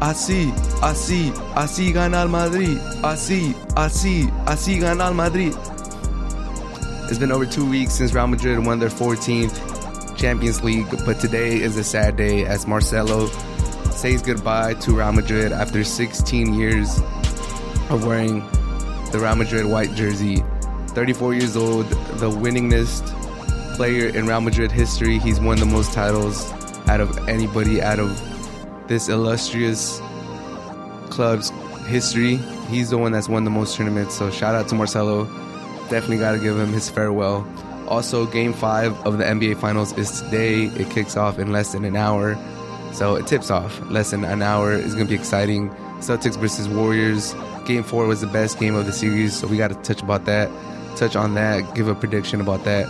así, así, así gana el Madrid, así, así, así gana el Madrid. It's been over two weeks since Real Madrid won their 14th Champions League, but today is a sad day as Marcelo says goodbye to Real Madrid after 16 years of wearing the Real Madrid white jersey. 34 years old, the winningest player in Real Madrid history. He's won the most titles out of anybody out of this illustrious club's history. He's the one that's won the most tournaments. So shout out to Marcelo. Definitely got to give him his farewell. Also, game five of the NBA Finals is today. It kicks off in less than an hour. So it tips off less than an hour. It's going to be exciting. Celtics versus Warriors. Game four was the best game of the series. So we got to touch about that, touch on that, give a prediction about that.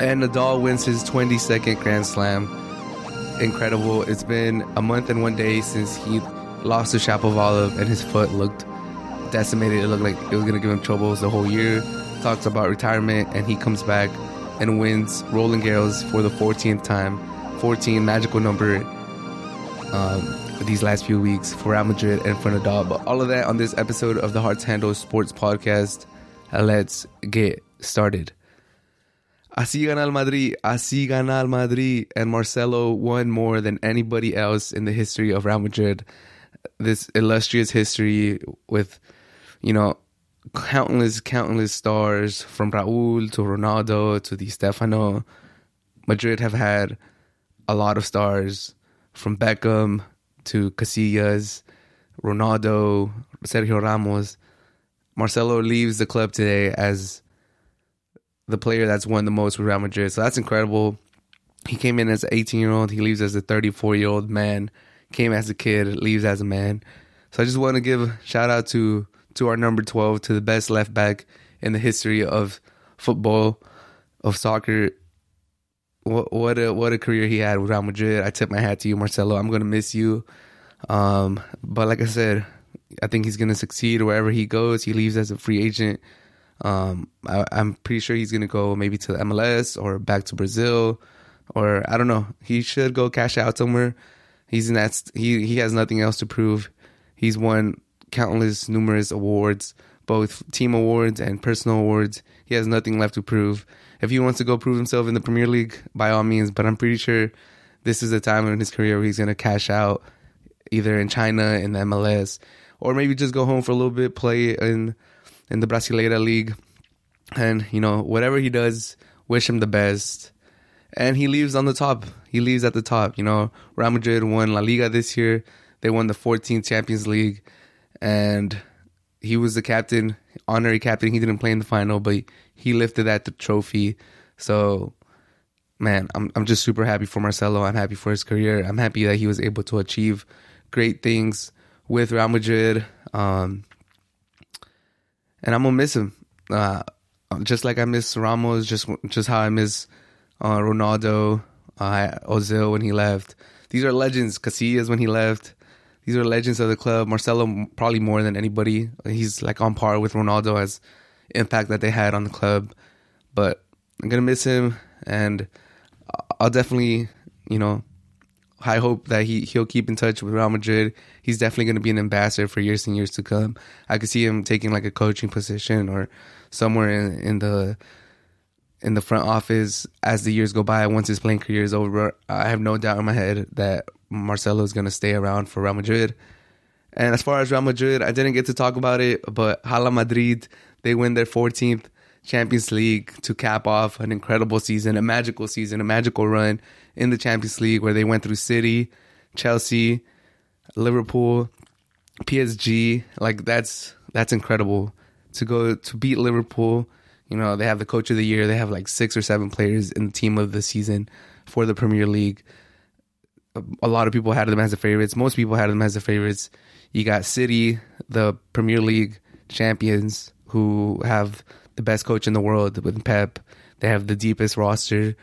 And Nadal wins his 22nd Grand Slam. Incredible. It's been a month and one day since he lost to Shapovalov and his foot looked decimated. It looked like it was going to give him troubles the whole year. Talks about retirement, and he comes back and wins Roland Garros for the 14th time. 14 magical number um, these last few weeks for Real Madrid and for Nadal. But all of that on this episode of the Hard to Handle Sports Podcast. Let's get started. Así gana el Madrid, así gana el Madrid, and Marcelo won more than anybody else in the history of Real Madrid. This illustrious history with, you know, countless, countless stars from Raúl to Ronaldo to Di Stefano. Madrid have had a lot of stars from Beckham to Casillas, Ronaldo, Sergio Ramos. Marcelo leaves the club today as the player that's won the most with Real Madrid. So that's incredible. He came in as an 18 year old. He leaves as a 34 year old man. Came as a kid, leaves as a man. So I just want to give a shout out to to our number 12, to the best left back in the history of football, of soccer. What what a what a career he had with Real Madrid. I tip my hat to you, Marcelo. I'm gonna miss you. Um, but like I said, I think he's gonna succeed wherever he goes. He leaves as a free agent. Um, I, am pretty sure he's gonna go maybe to the MLS or back to Brazil, or I don't know. He should go cash out somewhere. He's in that. He he has nothing else to prove. He's won countless, numerous awards, both team awards and personal awards. He has nothing left to prove. If he wants to go prove himself in the Premier League, by all means. But I'm pretty sure this is the time in his career where he's gonna cash out, either in China in the MLS, or maybe just go home for a little bit, play in in the Brasileira League. And, you know, whatever he does, wish him the best. And he leaves on the top. He leaves at the top. You know, Real Madrid won La Liga this year. They won the 14th Champions League. And he was the captain, honorary captain. He didn't play in the final, but he lifted that trophy. So, man, I'm I'm just super happy for Marcelo. I'm happy for his career. I'm happy that he was able to achieve great things with Real Madrid. Um, and I'm gonna miss him. Uh, just like I miss Ramos, just just how I miss uh, Ronaldo, uh, Ozil when he left. These are legends. Casillas when he left. These are legends of the club. Marcelo probably more than anybody. He's like on par with Ronaldo as impact that they had on the club. But I'm gonna miss him, and I'll definitely, you know, I hope that he he'll keep in touch with Real Madrid. He's definitely going to be an ambassador for years and years to come. I could see him taking like a coaching position or somewhere in, in the in the front office as the years go by. Once his playing career is over, I have no doubt in my head that Marcelo is going to stay around for Real Madrid. And as far as Real Madrid, I didn't get to talk about it, but Hala Madrid they win their 14th Champions League to cap off an incredible season, a magical season, a magical run in the Champions League where they went through City, Chelsea, Liverpool, PSG. Like that's that's incredible to go to beat Liverpool. You know, they have the coach of the year. They have like six or seven players in the team of the season for the Premier League. A lot of people had them as the favorites. Most people had them as the favorites. You got City, the Premier League champions, who have the best coach in the world with Pep. They have the deepest roster.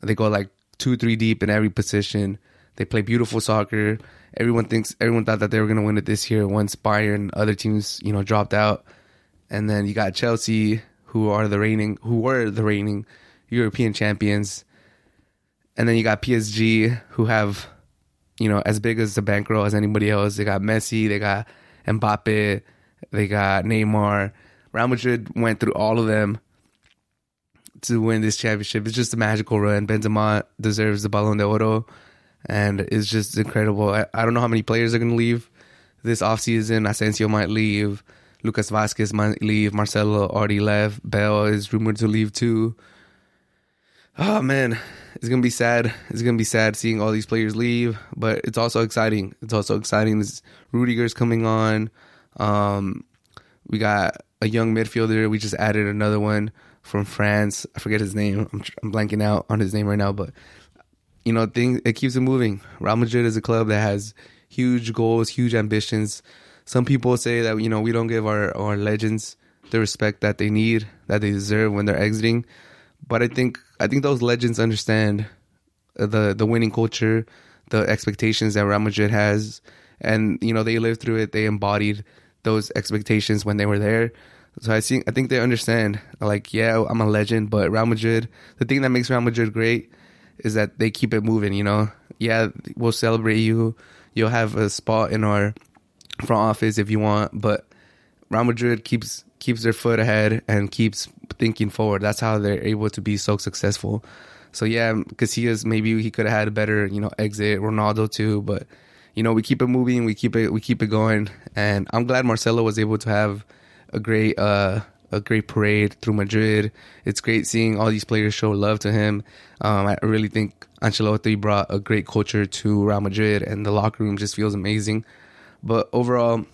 They go like two, three deep in every position. They play beautiful soccer. Everyone thinks everyone thought that they were going to win it this year once Bayern other teams, you know, dropped out. And then you got Chelsea who are the reigning who were the reigning European champions. And then you got PSG who have you know, as big as the bankroll as anybody else. They got Messi, they got Mbappe, they got Neymar. Real Madrid went through all of them to win this championship. It's just a magical run. Benzema deserves the Ballon d'Oro, and it's just incredible. I, I don't know how many players are going to leave this offseason. Asensio might leave. Lucas Vázquez might leave. Marcelo already left. Bale is rumored to leave too. Oh man, it's gonna be sad. It's gonna be sad seeing all these players leave, but it's also exciting. It's also exciting. This Rudiger's coming on. Um, we got a young midfielder. We just added another one from France. I forget his name. I'm, I'm blanking out on his name right now, but you know, thing it keeps it moving. Real Madrid is a club that has huge goals, huge ambitions. Some people say that you know we don't give our our legends the respect that they need, that they deserve when they're exiting. But I think I think those legends understand the the winning culture, the expectations that Real Madrid has, and you know they lived through it. They embodied those expectations when they were there. So I think I think they understand. Like, yeah, I'm a legend, but Real Madrid. The thing that makes Real Madrid great is that they keep it moving. You know, yeah, we'll celebrate you. You'll have a spot in our front office if you want, but Real Madrid keeps keeps their foot ahead and keeps thinking forward. That's how they're able to be so successful. So yeah, Casillas maybe he could have had a better you know exit. Ronaldo too, but you know we keep it moving, we keep it we keep it going, and I'm glad Marcelo was able to have a great uh a great parade through Madrid. It's great seeing all these players show love to him. Um, I really think Ancelotti brought a great culture to Real Madrid, and the locker room just feels amazing. But overall,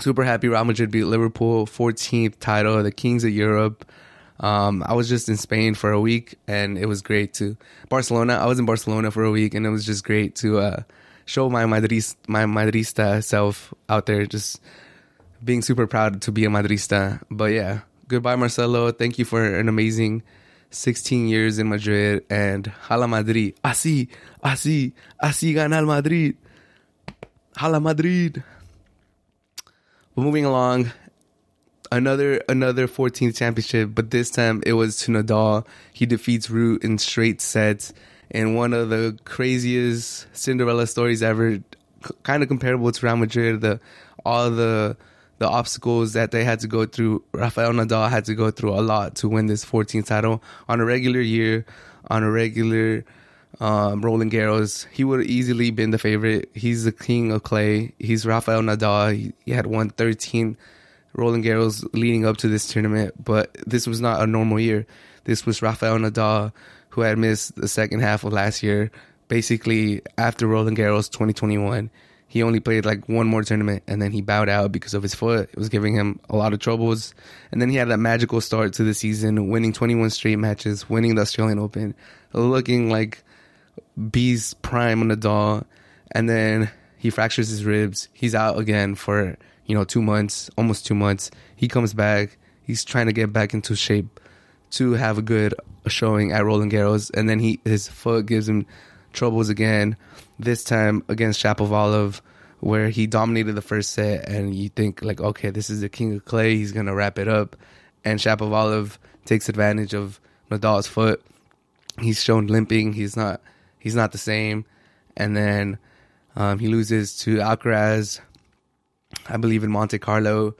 super happy Real Madrid beat Liverpool, 14th title, the Kings of Europe. Um, I was just in Spain for a week, and it was great to Barcelona. I was in Barcelona for a week, and it was just great to uh, show my Madrid my Madrista self out there, just being super proud to be a Madrista. But yeah, goodbye, Marcelo. Thank you for an amazing 16 years in Madrid and Hala Madrid. Así, así, así gana el Madrid. Hala Madrid. But moving along, another another 14th championship, but this time it was to Nadal. He defeats Ruud in straight sets in one of the craziest Cinderella stories ever. Kind of comparable to Real Madrid. The all the the obstacles that they had to go through. Rafael Nadal had to go through a lot to win this 14th title on a regular year, on a regular um, Roland Garros. He would have easily been the favorite. He's the king of clay. He's Rafael Nadal. He, he had won 13 Roland Garros leading up to this tournament, but this was not a normal year. This was Rafael Nadal who had missed the second half of last year, basically after Roland Garros 2021 he only played like one more tournament and then he bowed out because of his foot. It was giving him a lot of troubles. And then he had that magical start to the season, winning 21 straight matches, winning the Australian Open, looking like B's prime doll. And then he fractures his ribs. He's out again for, you know, two months, almost two months. He comes back. He's trying to get back into shape to have a good showing at Roland Garros. And then he his foot gives him troubles again this time against Shapovalov, where he dominated the first set, and you think like, okay, this is the king of clay. He's gonna wrap it up, and Shapovalov takes advantage of Nadal's foot. He's shown limping. He's not. He's not the same, and then um, he loses to Alcaraz. I believe in Monte Carlo,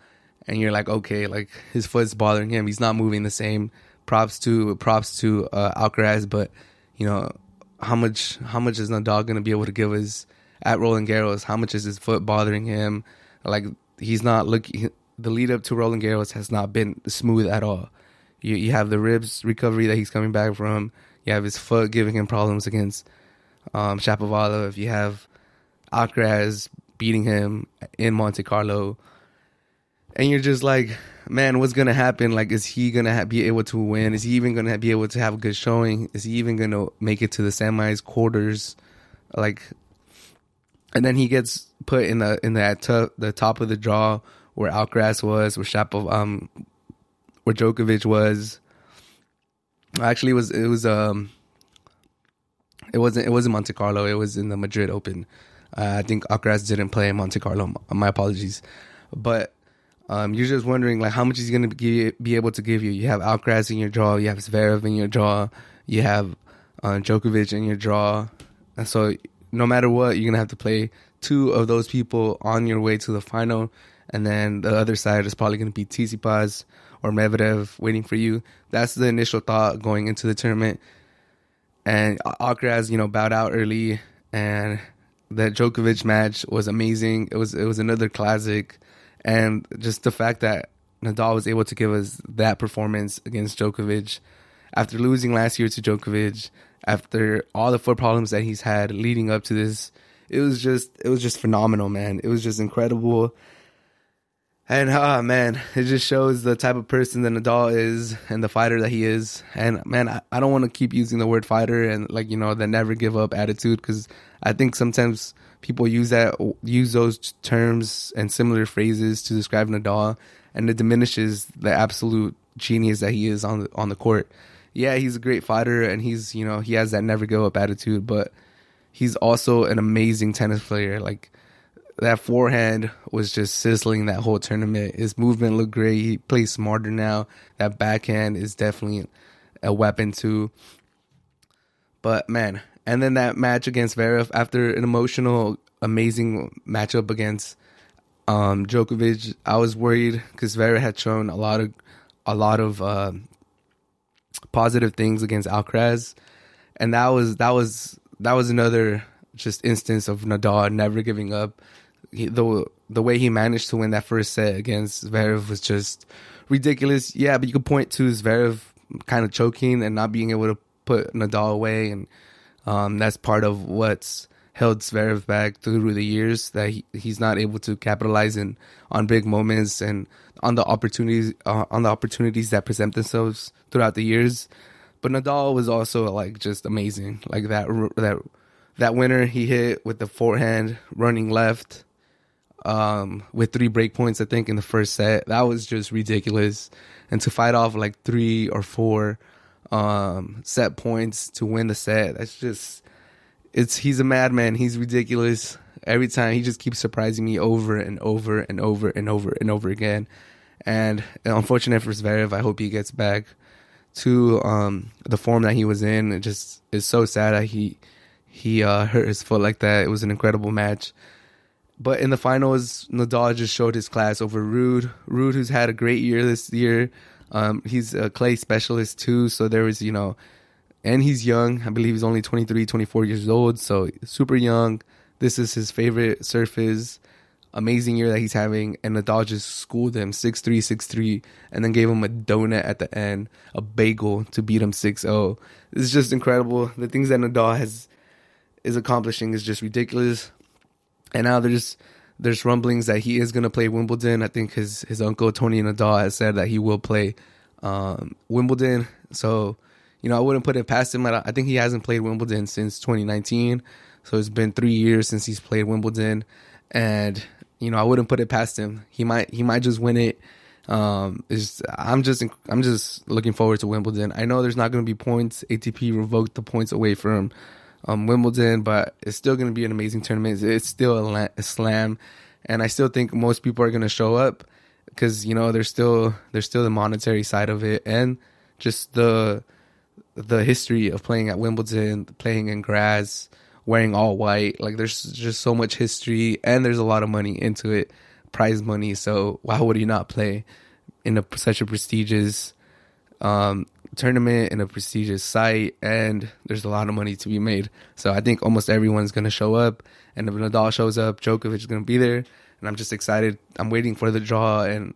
and you're like, okay, like his foot's bothering him. He's not moving the same. Props to props to uh, Alcaraz, but you know how much how much is Nadal going to be able to give us at Roland Garros? How much is his foot bothering him? Like he's not looking. The lead up to Roland Garros has not been smooth at all. You you have the ribs recovery that he's coming back from. You have his foot giving him problems against um, Shapovalov. If you have Alcaraz beating him in Monte Carlo, and you're just like, man, what's gonna happen? Like, is he gonna ha- be able to win? Is he even gonna be able to have a good showing? Is he even gonna make it to the semis, quarters? Like, and then he gets put in the in that t- the top of the draw where Alcaraz was, where Shapov, um, where Djokovic was. Actually, it was it was um, it wasn't it wasn't Monte Carlo. It was in the Madrid Open. Uh, I think Alcaraz didn't play Monte Carlo. My apologies, but um, you're just wondering like how much he's to be, be able to give you. You have Alcaraz in your draw, you have Zverev in your draw, you have uh, Djokovic in your draw, and so no matter what, you're gonna have to play two of those people on your way to the final, and then the other side is probably gonna be Tsitsipas or Medvedev waiting for you. That's the initial thought going into the tournament. And Alcaraz, you know, bowed out early, and that Djokovic match was amazing. It was it was another classic, and just the fact that Nadal was able to give us that performance against Djokovic after losing last year to Djokovic, after all the foot problems that he's had leading up to this, it was just it was just phenomenal, man. It was just incredible. And ah uh, man, it just shows the type of person that Nadal is and the fighter that he is. And man, I, I don't want to keep using the word fighter and like you know the never give up attitude because I think sometimes people use that use those terms and similar phrases to describe Nadal, and it diminishes the absolute genius that he is on the on the court. Yeah, he's a great fighter and he's you know he has that never give up attitude, but he's also an amazing tennis player. Like that forehand was just sizzling that whole tournament. His movement looked great. He plays smarter now. That backhand is definitely a weapon too. But man, and then that match against Zverev after an emotional, amazing matchup against um, Djokovic, I was worried because Zverev had shown a lot of a lot of uh, positive things against Alcaraz, and that was that was that was another just instance of Nadal never giving up he, the the way he managed to win that first set against Zverev was just ridiculous. Yeah, but you could point to Zverev kind of choking and not being able to put Nadal away, and um, that's part of what's held Zverev back through the years that he, he's not able to capitalize in on big moments and on the opportunities uh, on the opportunities that present themselves throughout the years. But Nadal was also like just amazing, like that that that winner he hit with the forehand running left um, with three break points, I think, in the first set. That was just ridiculous. And to fight off like three or four um, set points to win the set, that's just, it's, he's a madman. He's ridiculous. Every time he just keeps surprising me over and over and over and over and over again. And unfortunate for Zverev, I hope he gets back to um, the form that he was in. It just is so sad that he he uh, hurt his foot like that. It was an incredible match. But in the finals, Nadal just showed his class over Ruud. Ruud, who's had a great year this year. Um, he's a clay specialist too, so there was, you know, and he's young. I believe he's only 23, 24 years old, so super young. This is his favorite surface. Amazing year that he's having, and Nadal just schooled him 6 3, 6 3, and then gave him a donut at the end, a bagel to beat him 6 0. It's just incredible. The things that Nadal has is accomplishing is just ridiculous and now there's there's rumblings that he is going to play Wimbledon. I think his his uncle Tony Nadal has said that he will play um, Wimbledon. So you know I wouldn't put it past him. I think he hasn't played Wimbledon since 2019. So it's been three years since he's played Wimbledon, and you know I wouldn't put it past him. He might he might just win it. Um, is I'm just I'm just looking forward to Wimbledon. I know there's not going to be points. ATP revoked the points away from um, Wimbledon, but it's still going to be an amazing tournament. It's still a, la- a slam, and I still think most people are going to show up because you know there's still there's still the monetary side of it and just the the history of playing at Wimbledon, playing in grass, wearing all white. Like there's just so much history, and there's a lot of money into it, prize money. So why would you not play in a such a prestigious um, tournament in a prestigious site, and there's a lot of money to be made. So I think almost everyone's going to show up, and if Nadal shows up, Djokovic is going to be there, and I'm just excited. I'm waiting for the draw, and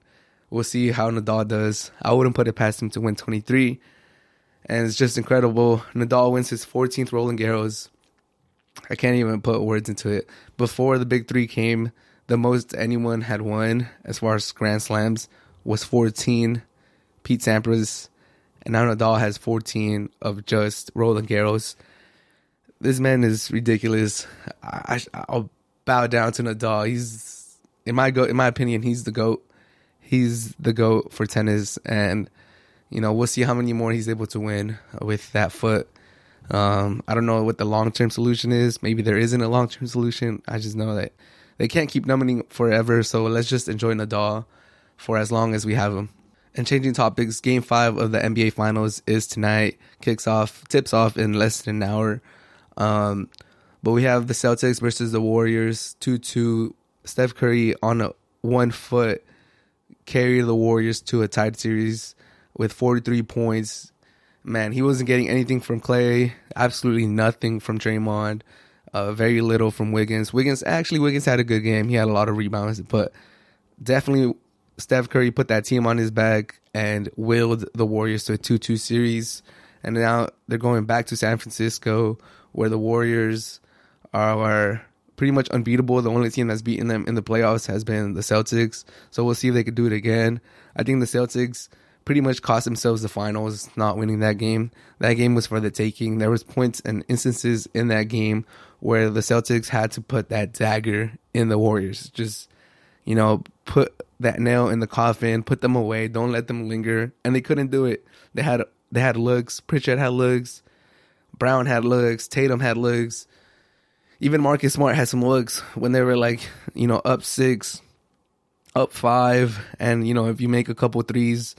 we'll see how Nadal does. I wouldn't put it past him to win 23, and it's just incredible. Nadal wins his 14th Roland Garros. I can't even put words into it. Before the big three came, the most anyone had won as far as Grand Slams was 14. Pete Sampras and Nadal has 14 of just Roland Garros. This man is ridiculous. I, will bow down to Nadal. He's in my go in my opinion, he's the goat. He's the goat for tennis, and you know we'll see how many more he's able to win with that foot. Um, I don't know what the long term solution is. Maybe there isn't a long term solution. I just know that they can't keep numbing forever. So let's just enjoy Nadal for as long as we have him. And changing topics, game five of the NBA Finals is tonight. Kicks off, tips off in less than an hour. Um, But we have the Celtics versus the Warriors, 2 2. Steph Curry on a one foot carry the Warriors to a tied series with 43 points. Man, he wasn't getting anything from Clay, absolutely nothing from Draymond, uh, very little from Wiggins. Wiggins, actually, Wiggins had a good game. He had a lot of rebounds, but definitely Steph Curry put that team on his back and willed the Warriors to a 2 2 series. And now they're going back to San Francisco, where the Warriors are pretty much unbeatable. The only team that's beaten them in the playoffs has been the Celtics. So we'll see if they could do it again. I think the Celtics pretty much cost themselves the finals not winning that game. That game was for the taking. There was points and instances in that game where the Celtics had to put that dagger in the Warriors. Just, you know, put that nail in the coffin, put them away, don't let them linger. And they couldn't do it. They had they had looks. Pritchard had looks. Brown had looks. Tatum had looks even Marcus Smart had some looks when they were like, you know, up six, up five, and you know, if you make a couple threes,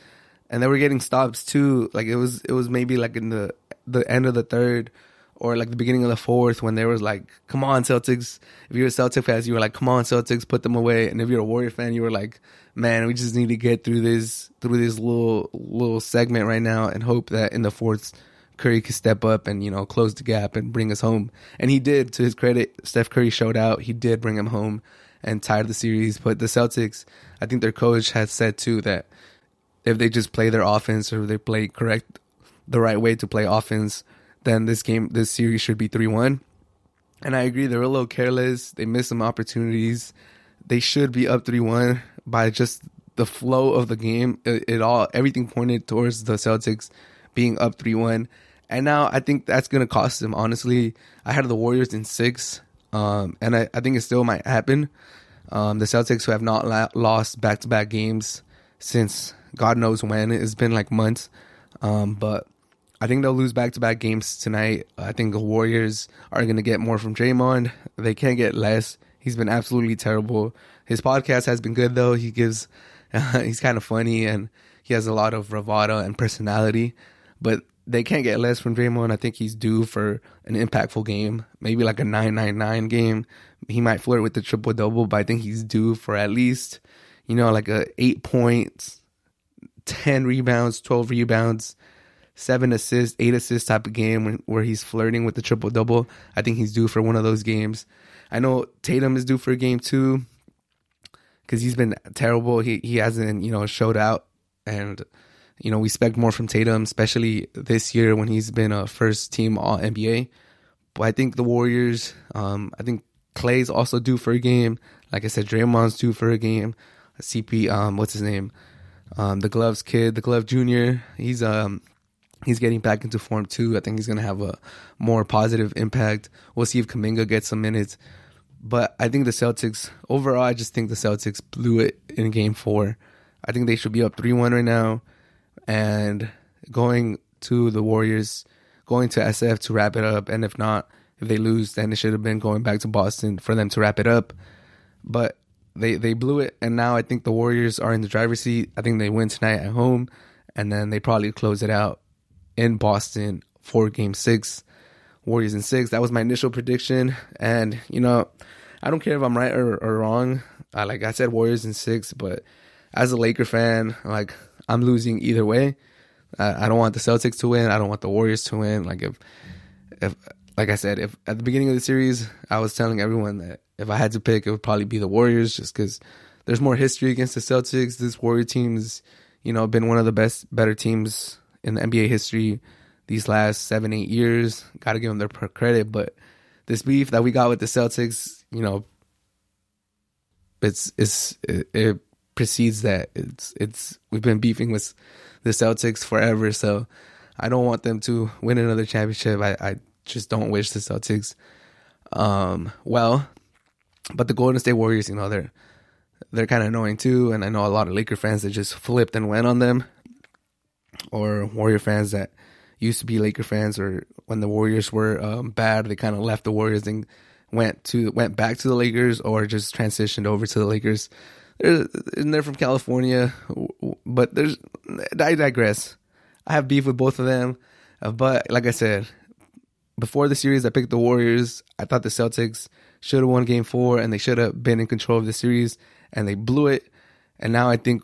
and they were getting stops too. Like it was, it was maybe like in the the end of the third or like the beginning of the fourth when there was like, come on Celtics. If you're a Celtic fan, you were like, come on Celtics, put them away. And if you're a Warrior fan, you were like, man, we just need to get through this through this little little segment right now and hope that in the fourth Curry could step up and you know close the gap and bring us home. And he did. To his credit, Steph Curry showed out. He did bring him home and tied the series. But the Celtics, I think their coach has said too that if they just play their offense or they play correct the right way to play offense, then this game, this series should be three one. And I agree, they're a little careless. They missed some opportunities. They should be up three one by just the flow of the game. It, it all everything pointed towards the Celtics being up three one and now I think that's going to cost them. Honestly, I had the Warriors in six, um, and I, I, think it still might happen. Um, the Celtics, who have not la- lost back to back games since God knows when, it's been like months. Um, but I think they'll lose back to back games tonight. I think the Warriors are going to get more from Draymond. They can't get less. He's been absolutely terrible. His podcast has been good though. He gives, uh, he's kind of funny and he has a lot of bravado and personality. But they can't get less from Draymond. I think he's due for an impactful game, maybe like a 999 game. He might flirt with the triple double, but I think he's due for at least, you know, like a 8 points, 10 rebounds, 12 rebounds, 7 assists, 8 assists type of game when, where he's flirting with the triple double. I think he's due for one of those games. I know Tatum is due for a game too cuz he's been terrible. He he hasn't, you know, showed out and you know, we expect more from Tatum, especially this year when he's been a first team All NBA. But I think the Warriors, um, I think Clay's also due for a game. Like I said, Draymond's due for a game. GP, um, what's his name? Um, the Gloves kid, the Glove Junior. He's um, he's getting back into form too. I think he's gonna have a more positive impact. We'll see if Kuminga gets some minutes. But I think the Celtics overall, I just think the Celtics blew it in Game Four. I think they should be up three one right now and going to the Warriors, going to SF to wrap it up. And if not, if they lose, then it should have been going back to Boston for them to wrap it up. But they they blew it, and now I think the Warriors are in the driver's seat. I think they win tonight at home, and then they probably close it out in Boston for Game Six. Warriors in six. That was my initial prediction, and you know, I don't care if I'm right or, or wrong. I, like I said, Warriors in six, but as a Laker fan, like I'm losing either way. I, I don't want the Celtics to win. I don't want the Warriors to win. Like if, if, like I said, if at the beginning of the series, I was telling everyone that if I had to pick, it would probably be the Warriors, just because there's more history against the Celtics. This Warrior team's, you know, been one of the best, better teams in the NBA history these last seven, eight years. Got to give them their credit, but this beef that we got with the Celtics, you know, it's it's it, it precedes that. It's it's we've been beefing with the Celtics forever, so I don't want them to win another championship. I, I just don't wish the Celtics um well. But the Golden State Warriors, you know, they're they're kind of annoying too, and I know a lot of Laker fans that just flipped and went on them, or Warrior fans that used to be Laker fans, or when the Warriors were um, bad, they kind of left the Warriors and went to went back to the Lakers, or just transitioned over to the Lakers and they're from California, but there's I digress. I have beef with both of them, uh, but like I said, before the series, I picked the Warriors. I thought the Celtics should have won game four and they should have been in control of the series and they blew it. And now I think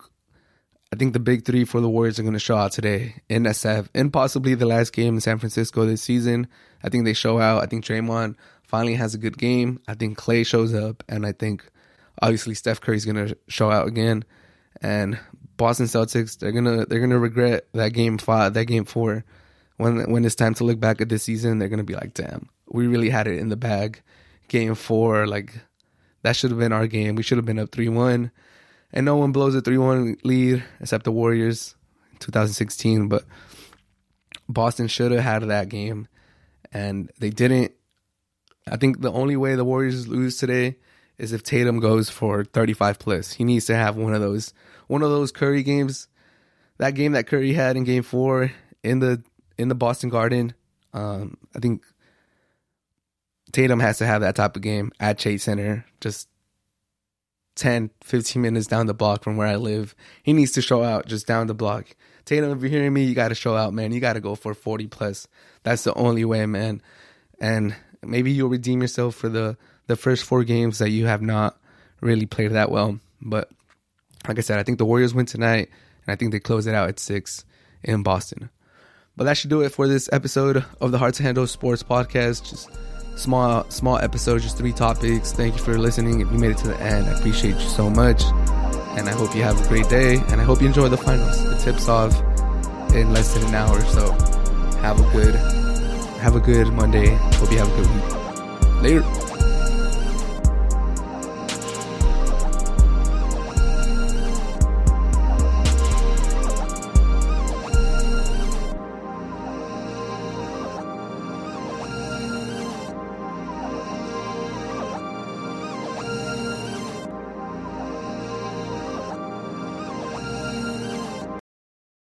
I think the big three for the Warriors are going to show out today in SF and possibly the last game in San Francisco this season. I think they show out. I think Draymond finally has a good game. I think Clay shows up, and I think obviously Steph Curry's going to show out again. And Boston Celtics, they're gonna they're gonna regret that game five, that game four. When when it's time to look back at this season, they're gonna be like, damn, we really had it in the bag. Game four, like that should have been our game. We should have been up three one and no one blows a 3-1 lead except the Warriors in 2016 but Boston should have had that game. And they didn't I think the only way the Warriors lose today is if Tatum goes for 35 plus. He needs to have one of those one of those Curry games that game that Curry had in game 4 in the in the Boston Garden. Um, I think Tatum has to have that type of game at Chase Center. Just 10, 15 minutes down the block from where I live. He needs to show out just down the block. Tatum, if you're hearing me, you got to show out, man. You got to go for 40 plus. That's the only way, man. And maybe you'll redeem yourself for the, the first four games that you have not really played that well. But like I said, I think the Warriors win tonight, and I think they close it out at six in Boston. But that should do it for this episode of the Hard to Handle Sports Podcast. Just small small episode, just three topics. Thank you for listening. If you made it to the end, I appreciate you so much. And I hope you have a great day. And I hope you enjoy the finals. The tips off in less than an hour. So have a good have a good Monday. Hope you have a good week. Later.